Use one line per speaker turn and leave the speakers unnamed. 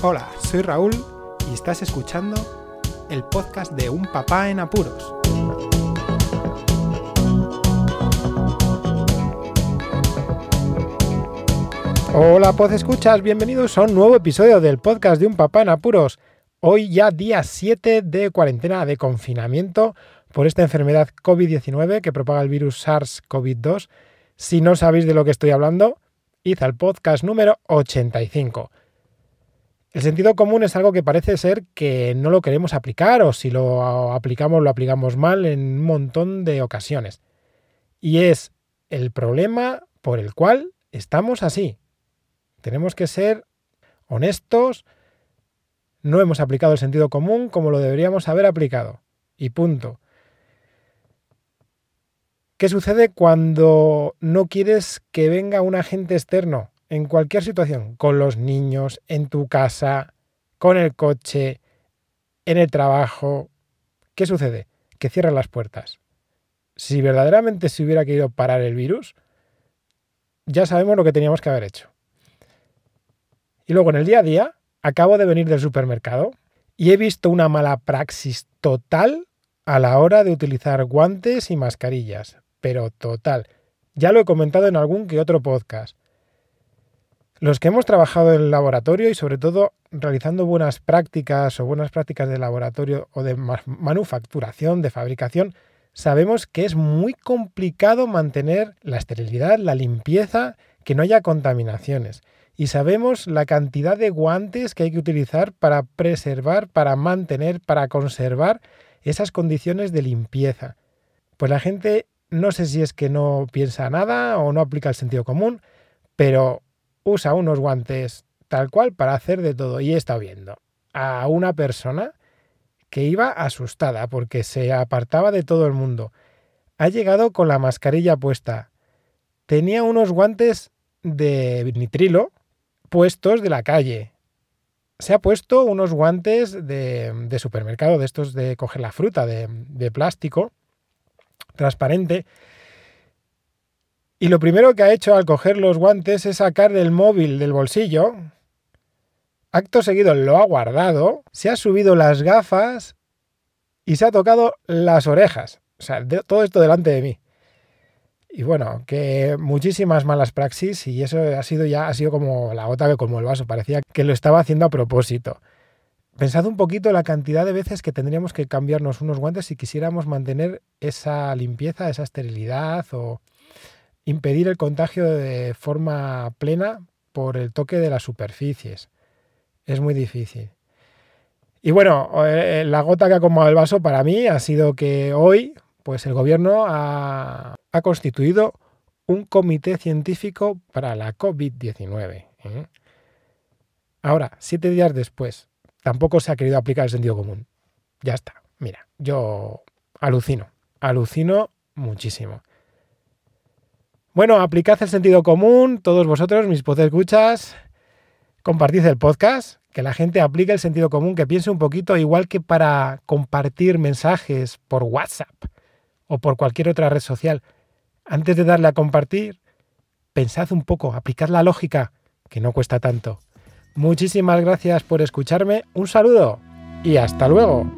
Hola, soy Raúl y estás escuchando el podcast de Un Papá en Apuros. Hola, Pod Escuchas, bienvenidos a un nuevo episodio del podcast de Un Papá en Apuros. Hoy ya día 7 de cuarentena de confinamiento por esta enfermedad COVID-19 que propaga el virus SARS-CoV-2. Si no sabéis de lo que estoy hablando, id al podcast número 85. El sentido común es algo que parece ser que no lo queremos aplicar o si lo aplicamos lo aplicamos mal en un montón de ocasiones. Y es el problema por el cual estamos así. Tenemos que ser honestos, no hemos aplicado el sentido común como lo deberíamos haber aplicado. Y punto. ¿Qué sucede cuando no quieres que venga un agente externo en cualquier situación, con los niños, en tu casa, con el coche, en el trabajo? ¿Qué sucede? Que cierran las puertas. Si verdaderamente se hubiera querido parar el virus, ya sabemos lo que teníamos que haber hecho. Y luego en el día a día, acabo de venir del supermercado y he visto una mala praxis total a la hora de utilizar guantes y mascarillas pero total. Ya lo he comentado en algún que otro podcast. Los que hemos trabajado en el laboratorio y sobre todo realizando buenas prácticas o buenas prácticas de laboratorio o de manufacturación, de fabricación, sabemos que es muy complicado mantener la esterilidad, la limpieza, que no haya contaminaciones. Y sabemos la cantidad de guantes que hay que utilizar para preservar, para mantener, para conservar esas condiciones de limpieza. Pues la gente no sé si es que no piensa nada o no aplica el sentido común, pero usa unos guantes tal cual para hacer de todo. Y estado viendo a una persona que iba asustada porque se apartaba de todo el mundo. Ha llegado con la mascarilla puesta. Tenía unos guantes de nitrilo puestos de la calle. Se ha puesto unos guantes de, supermercado, de estos de coger la fruta, de plástico transparente. Y lo primero que ha hecho al coger los guantes es sacar el móvil del bolsillo. Acto seguido lo ha guardado, se ha subido las gafas y se ha tocado las orejas. O sea, todo esto delante de mí. Y bueno, que muchísimas malas praxis y eso ha sido ya, ha sido como la gota que colmó el vaso. Parecía que lo estaba haciendo a propósito. Pensad un poquito la cantidad de veces que tendríamos que cambiarnos unos guantes si quisiéramos mantener esa limpieza, esa esterilidad o impedir el contagio de forma plena por el toque de las superficies. Es muy difícil. Y bueno, eh, la gota que ha acomodado el vaso para mí ha sido que hoy pues el gobierno ha, constituido un comité científico para la COVID-19. ¿eh? Ahora, siete días después, tampoco se ha querido aplicar el sentido común. Ya está. Mira, yo alucino, alucino muchísimo. Bueno, aplicad el sentido común, todos vosotros, mis escuchas, compartid el podcast, que la gente aplique el sentido común, que piense un poquito, igual que para compartir mensajes por WhatsApp o por cualquier otra red social. Antes de darle a compartir, pensad un poco, aplicad la lógica, que no cuesta tanto. Muchísimas gracias por escucharme, un saludo y hasta luego.